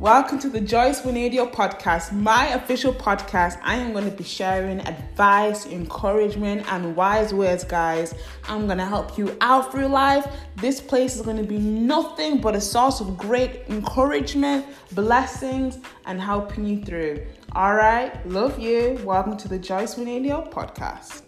Welcome to the Joyce Winadio podcast, my official podcast. I am going to be sharing advice, encouragement, and wise words, guys. I'm going to help you out through life. This place is going to be nothing but a source of great encouragement, blessings, and helping you through. All right, love you. Welcome to the Joyce Winadio podcast.